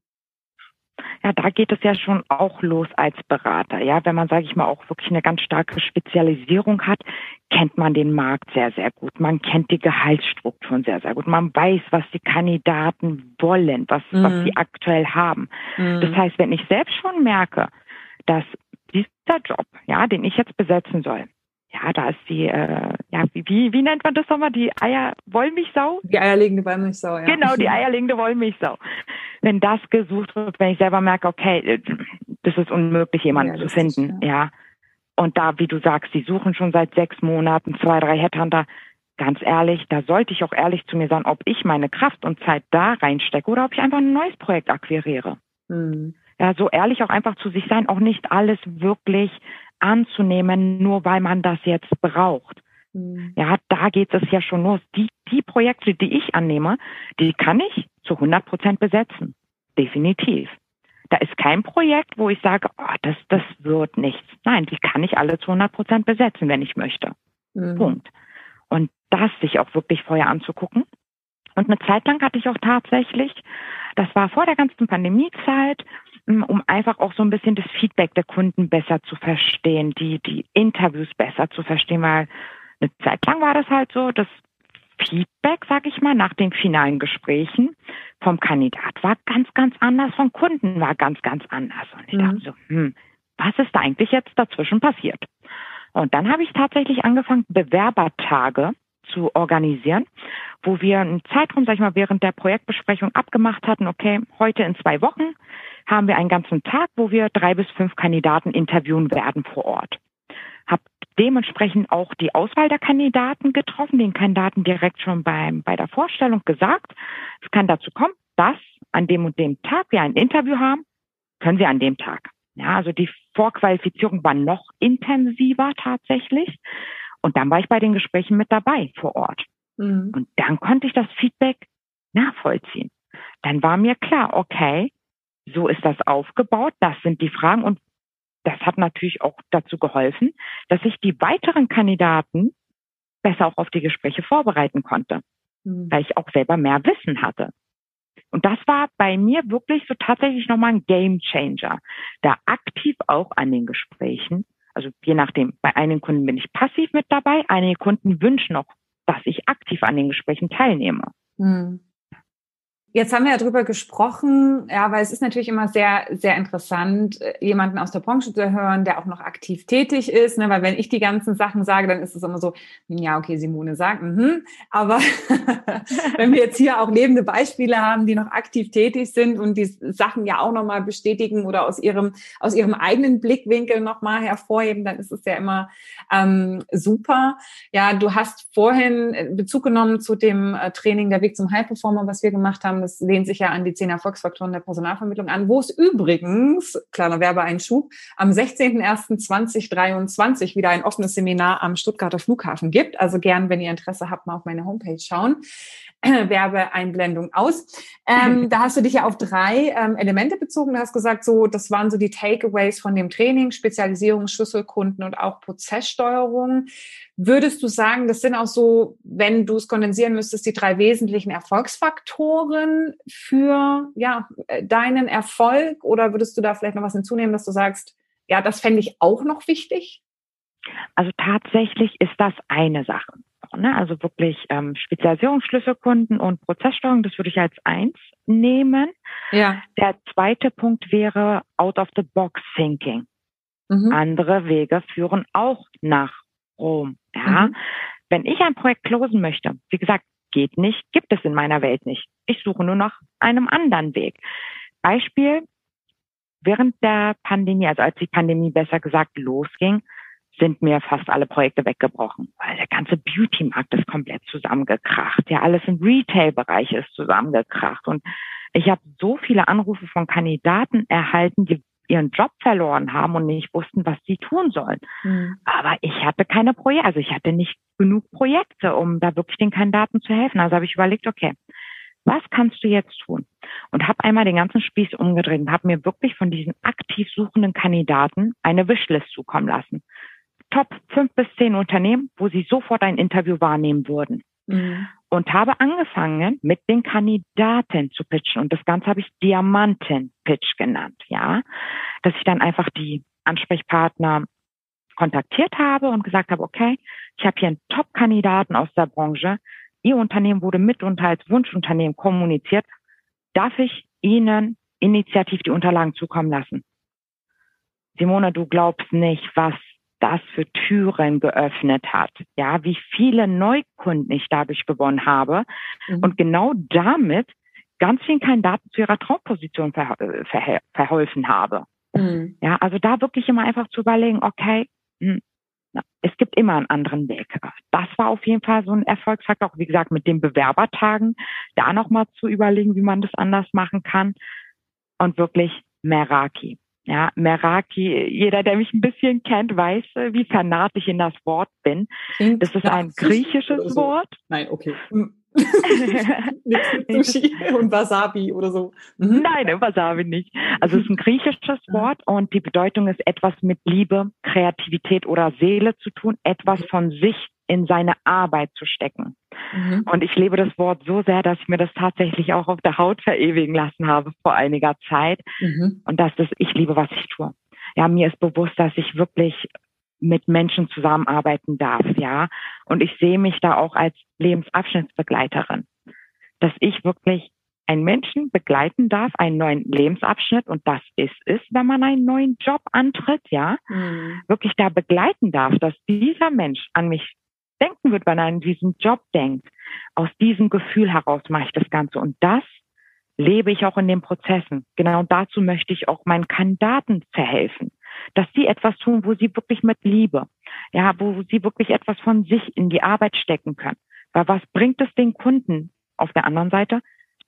ja, da geht es ja schon auch los als Berater. Ja, wenn man, sage ich mal, auch wirklich eine ganz starke Spezialisierung hat, kennt man den Markt sehr, sehr gut. Man kennt die Gehaltsstrukturen sehr, sehr gut. Man weiß, was die Kandidaten wollen, was, mhm. was sie aktuell haben. Mhm. Das heißt, wenn ich selbst schon merke, dass dieser Job, ja, den ich jetzt besetzen soll, ja, da ist die, äh, ja, wie, wie nennt man das nochmal? Die Eier Wollmilchsau? Die eierlegende Wollmilchsau, ja. Genau, die eierlegende Wollmilchsau. Wenn das gesucht wird, wenn ich selber merke, okay, äh, das ist unmöglich, jemanden ja, zu finden, ist, ja. ja. Und da, wie du sagst, die suchen schon seit sechs Monaten zwei, drei Headhunter. Ganz ehrlich, da sollte ich auch ehrlich zu mir sein, ob ich meine Kraft und Zeit da reinstecke oder ob ich einfach ein neues Projekt akquiriere. Mhm. Ja, so ehrlich auch einfach zu sich sein, auch nicht alles wirklich anzunehmen, nur weil man das jetzt braucht. Mhm. Ja, da geht es ja schon los. Die, die Projekte, die ich annehme, die kann ich zu 100 Prozent besetzen. Definitiv. Da ist kein Projekt, wo ich sage, oh, das, das wird nichts. Nein, die kann ich alle zu 100 Prozent besetzen, wenn ich möchte. Mhm. Punkt. Und das sich auch wirklich vorher anzugucken. Und eine Zeit lang hatte ich auch tatsächlich, das war vor der ganzen Pandemiezeit, um einfach auch so ein bisschen das Feedback der Kunden besser zu verstehen, die, die Interviews besser zu verstehen, weil eine Zeit lang war das halt so, das Feedback, sag ich mal, nach den finalen Gesprächen vom Kandidat war ganz, ganz anders, vom Kunden war ganz, ganz anders. Und ich mhm. dachte so, hm, was ist da eigentlich jetzt dazwischen passiert? Und dann habe ich tatsächlich angefangen, Bewerbertage zu organisieren, wo wir einen Zeitraum, sag ich mal, während der Projektbesprechung abgemacht hatten, okay, heute in zwei Wochen haben wir einen ganzen Tag, wo wir drei bis fünf Kandidaten interviewen werden vor Ort. Hab dementsprechend auch die Auswahl der Kandidaten getroffen, den Kandidaten direkt schon beim, bei der Vorstellung gesagt. Es kann dazu kommen, dass an dem und dem Tag wir ein Interview haben, können Sie an dem Tag. Ja, also die Vorqualifizierung war noch intensiver tatsächlich. Und dann war ich bei den Gesprächen mit dabei vor Ort. Mhm. Und dann konnte ich das Feedback nachvollziehen. Dann war mir klar, okay, so ist das aufgebaut, das sind die Fragen und das hat natürlich auch dazu geholfen, dass ich die weiteren Kandidaten besser auch auf die Gespräche vorbereiten konnte, mhm. weil ich auch selber mehr Wissen hatte. Und das war bei mir wirklich so tatsächlich nochmal ein Game Changer, da aktiv auch an den Gesprächen, also je nachdem, bei einigen Kunden bin ich passiv mit dabei, einige Kunden wünschen auch, dass ich aktiv an den Gesprächen teilnehme. Mhm. Jetzt haben wir ja drüber gesprochen, ja, weil es ist natürlich immer sehr, sehr interessant, äh, jemanden aus der Branche zu hören, der auch noch aktiv tätig ist, ne? weil wenn ich die ganzen Sachen sage, dann ist es immer so, ja, okay, Simone sagt, mhm. aber wenn wir jetzt hier auch lebende Beispiele haben, die noch aktiv tätig sind und die Sachen ja auch nochmal bestätigen oder aus ihrem, aus ihrem eigenen Blickwinkel nochmal hervorheben, dann ist es ja immer ähm, super. Ja, du hast vorhin Bezug genommen zu dem äh, Training Der Weg zum High Performer, was wir gemacht haben das lehnt sich ja an die zehn Erfolgsfaktoren der Personalvermittlung an, wo es übrigens, kleiner Werbeeinschub, am 16.01.2023 wieder ein offenes Seminar am Stuttgarter Flughafen gibt. Also gern, wenn ihr Interesse habt, mal auf meine Homepage schauen. Werbeeinblendung aus. Ähm, da hast du dich ja auf drei ähm, Elemente bezogen. Du hast gesagt, so, das waren so die Takeaways von dem Training, Spezialisierung, Schlüsselkunden und auch Prozesssteuerung. Würdest du sagen, das sind auch so, wenn du es kondensieren müsstest, die drei wesentlichen Erfolgsfaktoren für ja, äh, deinen Erfolg? Oder würdest du da vielleicht noch was hinzunehmen, dass du sagst, ja, das fände ich auch noch wichtig? Also tatsächlich ist das eine Sache. Ne? Also wirklich ähm, Spezialisierung, Schlüsselkunden und Prozesssteuerung, das würde ich als eins nehmen. Ja. Der zweite Punkt wäre out of the box thinking. Mhm. Andere Wege führen auch nach Rom. Ja. Mhm. Wenn ich ein Projekt closen möchte, wie gesagt, geht nicht, gibt es in meiner Welt nicht. Ich suche nur nach einem anderen Weg. Beispiel, während der Pandemie, also als die Pandemie besser gesagt losging, sind mir fast alle Projekte weggebrochen, weil der ganze Beauty-Markt ist komplett zusammengekracht. Ja, alles im Retail-Bereich ist zusammengekracht. Und ich habe so viele Anrufe von Kandidaten erhalten, die ihren Job verloren haben und nicht wussten, was sie tun sollen. Mhm. Aber ich hatte keine Projekte, also ich hatte nicht genug Projekte, um da wirklich den Kandidaten zu helfen. Also habe ich überlegt, okay, was kannst du jetzt tun? Und habe einmal den ganzen Spieß umgedreht und habe mir wirklich von diesen aktiv suchenden Kandidaten eine Wishlist zukommen lassen. Top fünf bis zehn Unternehmen, wo sie sofort ein Interview wahrnehmen würden. Mhm. Und habe angefangen, mit den Kandidaten zu pitchen. Und das Ganze habe ich Diamanten-Pitch genannt, ja. Dass ich dann einfach die Ansprechpartner kontaktiert habe und gesagt habe, okay, ich habe hier einen Top-Kandidaten aus der Branche. Ihr Unternehmen wurde mitunter als Wunschunternehmen kommuniziert. Darf ich Ihnen initiativ die Unterlagen zukommen lassen? Simone, du glaubst nicht, was das für Türen geöffnet hat. Ja, wie viele Neukunden ich dadurch gewonnen habe mhm. und genau damit ganz vielen Kandidaten zu ihrer Traumposition ver ver verholfen habe. Mhm. Ja, also da wirklich immer einfach zu überlegen, okay, mh, hm, es gibt immer einen anderen Weg. Das war auf jeden Fall so ein Erfolgsfaktor, auch wie gesagt mit den Bewerbertagen, da nochmal zu überlegen, wie man das anders machen kann und wirklich Meraki. Ja, Meraki, jeder, der mich ein bisschen kennt, weiß, äh, wie fanat ich in das Wort bin. Klingt das ist ein griechisches so. Wort. Nein, okay. Hm. Sushi und Wasabi oder so. Mhm. Nein, Wasabi nicht. Also es ist ein griechisches Wort und die Bedeutung ist etwas mit Liebe, Kreativität oder Seele zu tun, etwas von sich in seine Arbeit zu stecken. Mhm. Und ich lebe das Wort so sehr, dass ich mir das tatsächlich auch auf der Haut verewigen lassen habe vor einiger Zeit. Mhm. Und dass das, ich liebe, was ich tue. Ja, mir ist bewusst, dass ich wirklich mit Menschen zusammenarbeiten darf, ja. Und ich sehe mich da auch als Lebensabschnittsbegleiterin. Dass ich wirklich einen Menschen begleiten darf, einen neuen Lebensabschnitt und das ist es, wenn man einen neuen Job antritt, ja, mhm. wirklich da begleiten darf, dass dieser Mensch an mich denken wird, wenn er an diesen Job denkt. Aus diesem Gefühl heraus mache ich das Ganze und das lebe ich auch in den Prozessen. Genau dazu möchte ich auch meinen Kandidaten verhelfen, dass sie etwas tun, wo sie wirklich mit Liebe, ja, wo sie wirklich etwas von sich in die Arbeit stecken können. Weil was bringt es den Kunden auf der anderen Seite?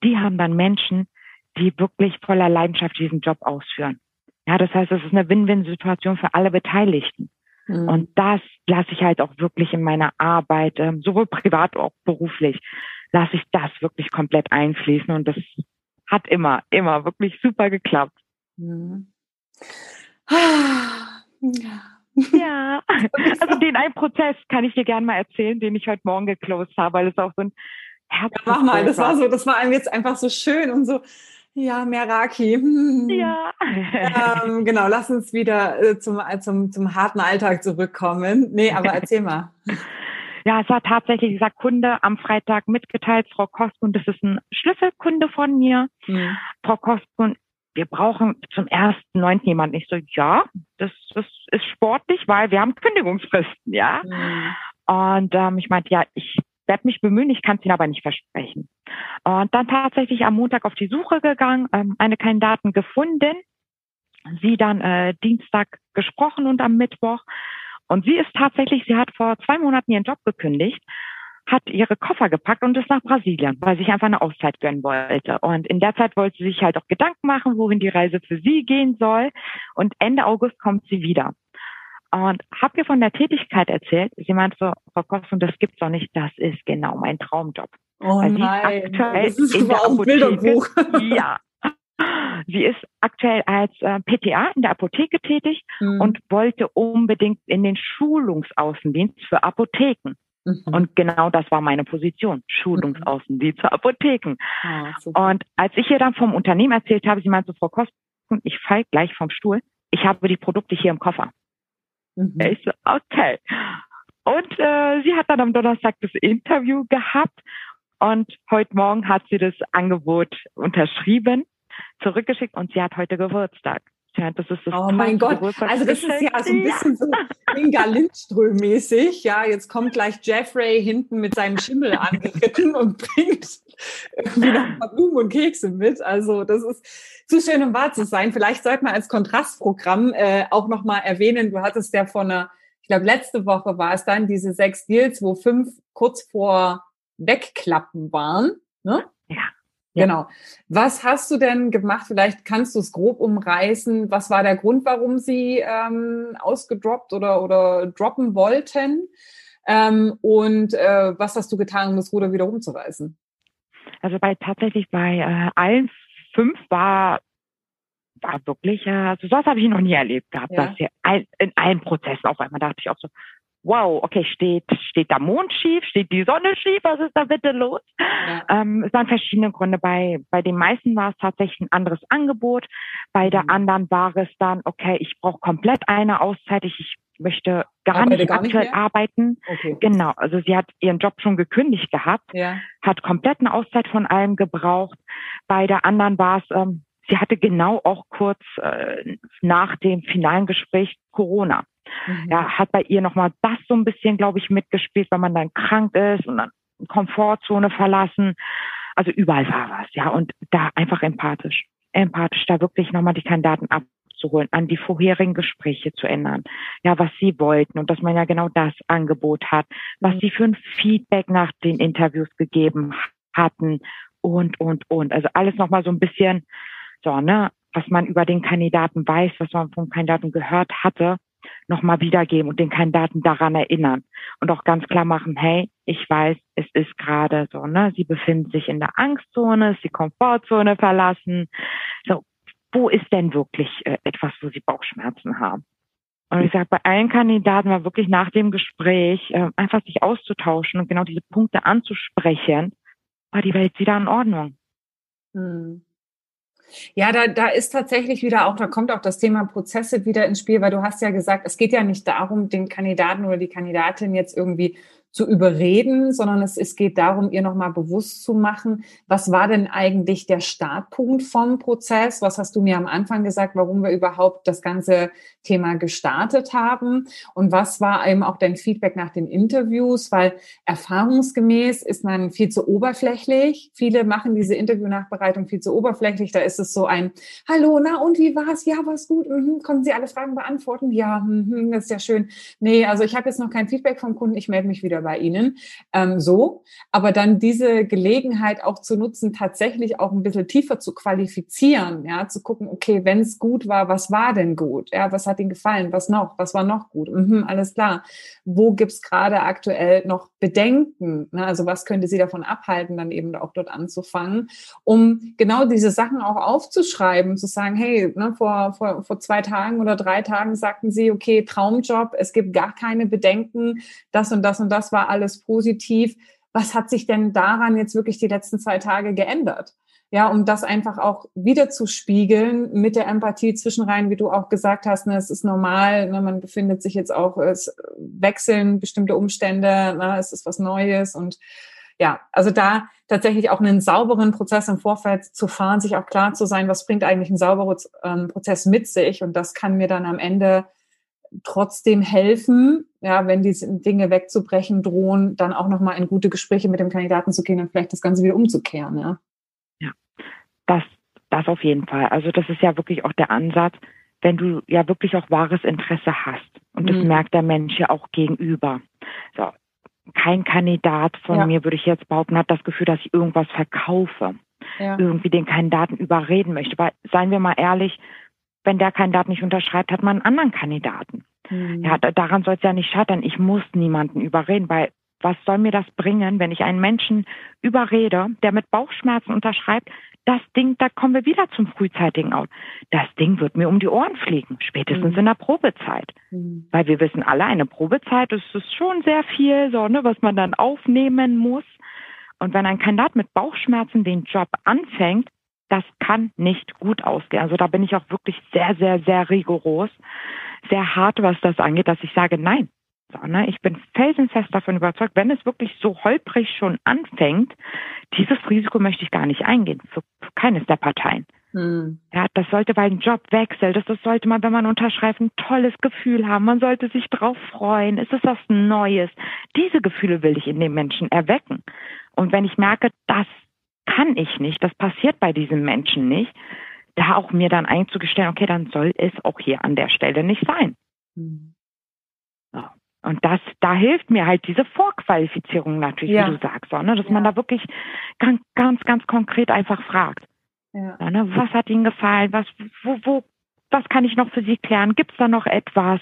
Die haben dann Menschen, die wirklich voller Leidenschaft diesen Job ausführen. Ja, das heißt, es ist eine Win-Win-Situation für alle Beteiligten. Mhm. Und das lasse ich halt auch wirklich in meiner Arbeit, ähm, sowohl privat als auch beruflich, lasse ich das wirklich komplett einfließen. Und das hat immer, immer wirklich super geklappt. Mhm. Ja, also den einen Prozess kann ich dir gerne mal erzählen, den ich heute Morgen geclosed habe, weil es auch so ein Herz. Ja, mach mal, das war so, das war einem jetzt einfach so schön und so. Ja, Meraki. Ja. ähm, genau, lass uns wieder äh, zum, äh, zum, zum harten Alltag zurückkommen. Nee, aber erzähl mal. Ja, es hat tatsächlich dieser Kunde am Freitag mitgeteilt, Frau Koskun, das ist ein Schlüsselkunde von mir. Mhm. Frau Koskun, wir brauchen zum ersten neunten jemanden. Ich so, ja, das, das ist sportlich, weil wir haben Kündigungsfristen, ja. Mhm. Und ähm, ich meinte, ja, ich werde mich bemühen, ich kann es Ihnen aber nicht versprechen. Und dann tatsächlich am Montag auf die Suche gegangen, ähm, eine Kandidaten gefunden, sie dann äh, Dienstag gesprochen und am Mittwoch. Und sie ist tatsächlich, sie hat vor zwei Monaten ihren Job gekündigt, hat ihre Koffer gepackt und ist nach Brasilien, weil sie sich einfach eine Auszeit gönnen wollte. Und in der Zeit wollte sie sich halt auch Gedanken machen, wohin die Reise für sie gehen soll. Und Ende August kommt sie wieder. Und hab ihr von der Tätigkeit erzählt. Sie meinte so, Frau Kostung, das gibt's doch nicht. Das ist genau mein Traumjob. Oh also nein, das ist in der Bilderbuch. Ja. Sie ist aktuell als äh, PTA in der Apotheke tätig mhm. und wollte unbedingt in den Schulungsaußendienst für Apotheken. Mhm. Und genau das war meine Position, Schulungsaußendienst für Apotheken. Ah, und als ich ihr dann vom Unternehmen erzählt habe, sie meinte, Frau Kosten, ich fall gleich vom Stuhl, ich habe die Produkte hier im Koffer. Mhm. Ich so, okay. Und äh, sie hat dann am Donnerstag das Interview gehabt und heute Morgen hat sie das Angebot unterschrieben, zurückgeschickt und sie hat heute Geburtstag. Ja, das ist das oh mein Gott, also das ist ja so ein bisschen so Inga Lindström-mäßig. Ja, jetzt kommt gleich Jeffrey hinten mit seinem Schimmel angeritten und bringt irgendwie noch ein paar Blumen und Kekse mit. Also das ist zu schön, um wahr zu sein. Vielleicht sollte man als Kontrastprogramm äh, auch nochmal erwähnen, du hattest ja von einer, ich glaube letzte Woche war es dann, diese sechs Deals, wo fünf kurz vor Wegklappen waren. Ne? Ja. Genau. Was hast du denn gemacht? Vielleicht kannst du es grob umreißen. Was war der Grund, warum sie ähm, ausgedroppt oder, oder droppen wollten? Ähm, und äh, was hast du getan, um das Ruder wieder rumzureißen? Also bei tatsächlich bei äh, allen fünf war war wirklich, äh, also sowas habe ich noch nie erlebt gehabt, ja. dass hier ein, in allen Prozessen auf einmal dachte ich auch so, wow, okay, steht, steht der Mond schief, steht die Sonne schief, was ist da bitte los? Ja. Ähm, es waren verschiedene Gründe. Bei, bei den meisten war es tatsächlich ein anderes Angebot. Bei der mhm. anderen war es dann, okay, ich brauche komplett eine Auszeit, ich, ich möchte gar Arbeite nicht gar aktuell nicht arbeiten. Okay. Genau, also sie hat ihren Job schon gekündigt gehabt, ja. hat komplett eine Auszeit von allem gebraucht. Bei der anderen war es, ähm, sie hatte genau auch kurz äh, nach dem finalen Gespräch Corona. Mhm. Ja, hat bei ihr nochmal das so ein bisschen, glaube ich, mitgespielt, weil man dann krank ist und dann Komfortzone verlassen. Also überall war was, ja. Und da einfach empathisch. Empathisch, da wirklich nochmal die Kandidaten abzuholen, an die vorherigen Gespräche zu ändern. Ja, was sie wollten und dass man ja genau das Angebot hat, was mhm. sie für ein Feedback nach den Interviews gegeben hatten und, und, und. Also alles nochmal so ein bisschen, so, ne, was man über den Kandidaten weiß, was man vom Kandidaten gehört hatte, nochmal wiedergeben und den Kandidaten daran erinnern und auch ganz klar machen, hey, ich weiß, es ist gerade so, ne, sie befinden sich in der Angstzone, ist die Komfortzone verlassen. So, wo ist denn wirklich äh, etwas, wo sie Bauchschmerzen haben? Und ich sage, bei allen Kandidaten war wirklich nach dem Gespräch äh, einfach sich auszutauschen und genau diese Punkte anzusprechen, war die Welt wieder in Ordnung. Hm. Ja, da, da ist tatsächlich wieder auch, da kommt auch das Thema Prozesse wieder ins Spiel, weil du hast ja gesagt, es geht ja nicht darum, den Kandidaten oder die Kandidatin jetzt irgendwie zu überreden, sondern es, es geht darum, ihr nochmal bewusst zu machen, was war denn eigentlich der Startpunkt vom Prozess? Was hast du mir am Anfang gesagt, warum wir überhaupt das ganze Thema gestartet haben? Und was war eben auch dein Feedback nach den Interviews? Weil erfahrungsgemäß ist man viel zu oberflächlich. Viele machen diese Interviewnachbereitung viel zu oberflächlich. Da ist es so ein, hallo, na und wie war's? Ja, war's gut? Mhm. Konnten Sie alle Fragen beantworten? Ja, mhm, das ist ja schön. Nee, also ich habe jetzt noch kein Feedback vom Kunden. Ich melde mich wieder bei Ihnen. Ähm, so, aber dann diese Gelegenheit auch zu nutzen, tatsächlich auch ein bisschen tiefer zu qualifizieren, ja, zu gucken, okay, wenn es gut war, was war denn gut? Ja, was hat Ihnen gefallen? Was noch? Was war noch gut? Mhm, alles klar. Wo gibt's gerade aktuell noch Bedenken? Ne? Also was könnte Sie davon abhalten, dann eben auch dort anzufangen, um genau diese Sachen auch aufzuschreiben, zu sagen, hey, ne, vor, vor, vor zwei Tagen oder drei Tagen sagten Sie, okay, Traumjob, es gibt gar keine Bedenken, das und das und das war alles positiv. Was hat sich denn daran jetzt wirklich die letzten zwei Tage geändert? Ja, um das einfach auch wieder zu spiegeln mit der Empathie zwischenrein, wie du auch gesagt hast, ne, es ist normal, ne, man befindet sich jetzt auch, es wechseln bestimmte Umstände, ne, es ist was Neues und ja, also da tatsächlich auch einen sauberen Prozess im Vorfeld zu fahren, sich auch klar zu sein, was bringt eigentlich ein sauberer ähm, Prozess mit sich und das kann mir dann am Ende trotzdem helfen, ja, wenn diese Dinge wegzubrechen drohen, dann auch nochmal in gute Gespräche mit dem Kandidaten zu gehen und vielleicht das Ganze wieder umzukehren, ja. Ja, das, das auf jeden Fall. Also das ist ja wirklich auch der Ansatz, wenn du ja wirklich auch wahres Interesse hast. Und das mhm. merkt der Mensch ja auch gegenüber. So, kein Kandidat von ja. mir, würde ich jetzt behaupten, hat das Gefühl, dass ich irgendwas verkaufe. Ja. Irgendwie den Kandidaten überreden möchte. Weil, seien wir mal ehrlich, wenn der Kandidat nicht unterschreibt, hat man einen anderen Kandidaten. Mhm. Ja, daran soll es ja nicht scheitern. Ich muss niemanden überreden, weil was soll mir das bringen, wenn ich einen Menschen überrede, der mit Bauchschmerzen unterschreibt, das Ding, da kommen wir wieder zum frühzeitigen Out. Das Ding wird mir um die Ohren fliegen, spätestens mhm. in der Probezeit. Mhm. Weil wir wissen alle, eine Probezeit ist, ist schon sehr viel, so, ne, was man dann aufnehmen muss. Und wenn ein Kandidat mit Bauchschmerzen den Job anfängt, das kann nicht gut ausgehen. Also da bin ich auch wirklich sehr, sehr, sehr rigoros, sehr hart, was das angeht, dass ich sage, nein. Ne? Ich bin felsenfest davon überzeugt, wenn es wirklich so holprig schon anfängt, dieses Risiko möchte ich gar nicht eingehen, für keines der Parteien. Hm. Ja, das sollte bei einem Job wechseln. Das, das sollte man, wenn man unterschreibt, ein tolles Gefühl haben. Man sollte sich drauf freuen. Es ist was Neues. Diese Gefühle will ich in den Menschen erwecken. Und wenn ich merke, das kann ich nicht, das passiert bei diesem Menschen nicht, da auch mir dann einzugestellen, okay, dann soll es auch hier an der Stelle nicht sein. Mhm. Und das, da hilft mir halt diese Vorqualifizierung natürlich, ja. wie du sagst, so, ne? dass ja. man da wirklich ganz, ganz, ganz konkret einfach fragt. Ja. Ne? Was hat Ihnen gefallen? Was, wo, wo, was kann ich noch für Sie klären? Gibt es da noch etwas?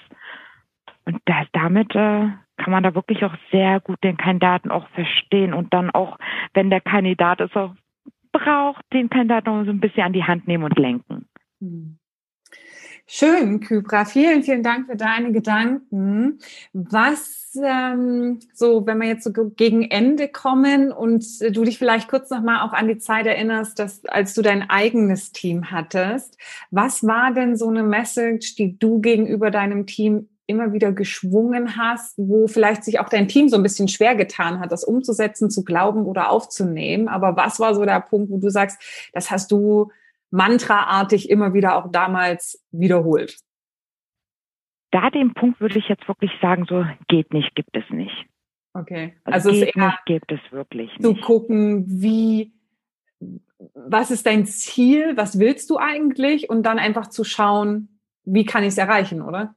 Und das, damit äh, kann man da wirklich auch sehr gut den Kandidaten auch verstehen und dann auch, wenn der Kandidat es auch braucht, den Kandidaten auch so ein bisschen an die Hand nehmen und lenken. Hm. Schön, Kybra. Vielen, vielen Dank für deine Gedanken. Was, ähm, so, wenn wir jetzt so gegen Ende kommen und du dich vielleicht kurz nochmal auch an die Zeit erinnerst, dass, als du dein eigenes Team hattest, was war denn so eine Message, die du gegenüber deinem Team immer wieder geschwungen hast, wo vielleicht sich auch dein Team so ein bisschen schwer getan hat, das umzusetzen, zu glauben oder aufzunehmen. Aber was war so der Punkt, wo du sagst, das hast du mantraartig immer wieder auch damals wiederholt? Da den Punkt würde ich jetzt wirklich sagen, so geht nicht, gibt es nicht. Okay. Also, also geht es eher nicht, gibt es wirklich nicht. Zu gucken, wie, was ist dein Ziel, was willst du eigentlich und dann einfach zu schauen, wie kann ich es erreichen, oder?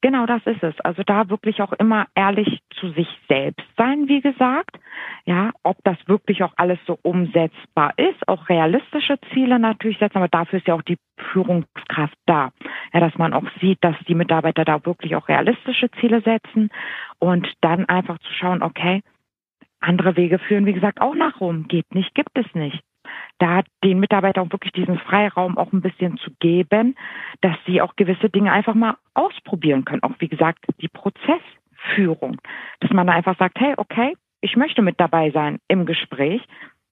Genau, das ist es. Also da wirklich auch immer ehrlich zu sich selbst sein, wie gesagt. Ja, ob das wirklich auch alles so umsetzbar ist, auch realistische Ziele natürlich setzen, aber dafür ist ja auch die Führungskraft da. Ja, dass man auch sieht, dass die Mitarbeiter da wirklich auch realistische Ziele setzen und dann einfach zu schauen, okay, andere Wege führen, wie gesagt, auch nach Rom. Geht nicht, gibt es nicht da den Mitarbeitern wirklich diesen Freiraum auch ein bisschen zu geben, dass sie auch gewisse Dinge einfach mal ausprobieren können. Auch wie gesagt, die Prozessführung, dass man einfach sagt, hey, okay, ich möchte mit dabei sein im Gespräch,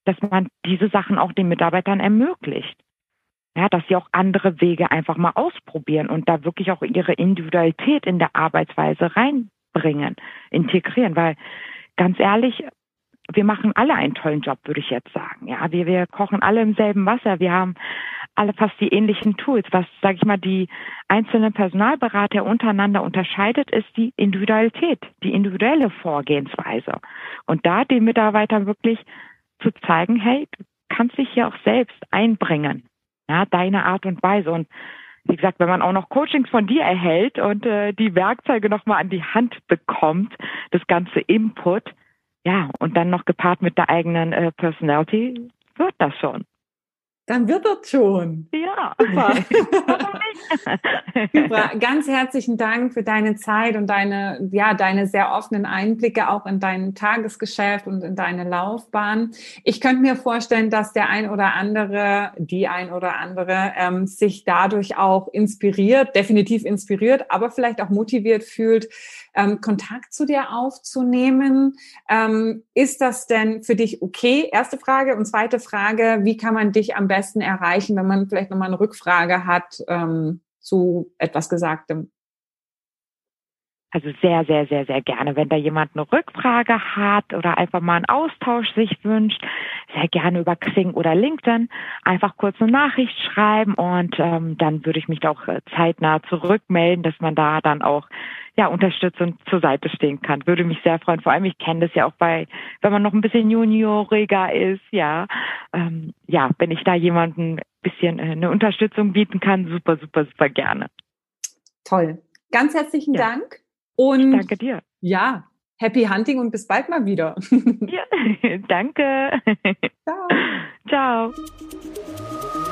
dass man diese Sachen auch den Mitarbeitern ermöglicht. Ja, dass sie auch andere Wege einfach mal ausprobieren und da wirklich auch ihre Individualität in der Arbeitsweise reinbringen, integrieren, weil ganz ehrlich, wir machen alle einen tollen Job, würde ich jetzt sagen. Ja, wir, wir kochen alle im selben Wasser. Wir haben alle fast die ähnlichen Tools. Was, sage ich mal, die einzelnen Personalberater untereinander unterscheidet, ist die Individualität, die individuelle Vorgehensweise. Und da den Mitarbeitern wirklich zu zeigen, hey, du kannst dich hier auch selbst einbringen. Ja, deine Art und Weise. Und wie gesagt, wenn man auch noch Coachings von dir erhält und äh, die Werkzeuge nochmal an die Hand bekommt, das ganze Input, ja, und dann noch gepaart mit der eigenen äh, Personality, wird das schon. Dann wird das schon. Ja. Super. Super. Ganz herzlichen Dank für deine Zeit und deine, ja, deine sehr offenen Einblicke auch in dein Tagesgeschäft und in deine Laufbahn. Ich könnte mir vorstellen, dass der ein oder andere, die ein oder andere, ähm, sich dadurch auch inspiriert, definitiv inspiriert, aber vielleicht auch motiviert fühlt, ähm, Kontakt zu dir aufzunehmen. Ähm, ist das denn für dich okay? Erste Frage. Und zweite Frage, wie kann man dich am besten erreichen, wenn man vielleicht nochmal eine Rückfrage hat ähm, zu etwas Gesagtem? Also sehr, sehr, sehr, sehr gerne. Wenn da jemand eine Rückfrage hat oder einfach mal einen Austausch sich wünscht, sehr gerne über Xing oder LinkedIn einfach kurz eine Nachricht schreiben und ähm, dann würde ich mich auch äh, zeitnah zurückmelden, dass man da dann auch ja unterstützend zur Seite stehen kann. Würde mich sehr freuen. Vor allem, ich kenne das ja auch bei, wenn man noch ein bisschen junioriger ist, ja, ähm, ja, wenn ich da jemanden ein bisschen äh, eine Unterstützung bieten kann, super, super, super gerne. Toll. Ganz herzlichen ja. Dank. Und danke dir. Ja, happy hunting und bis bald mal wieder. ja, danke. Ciao. Ciao.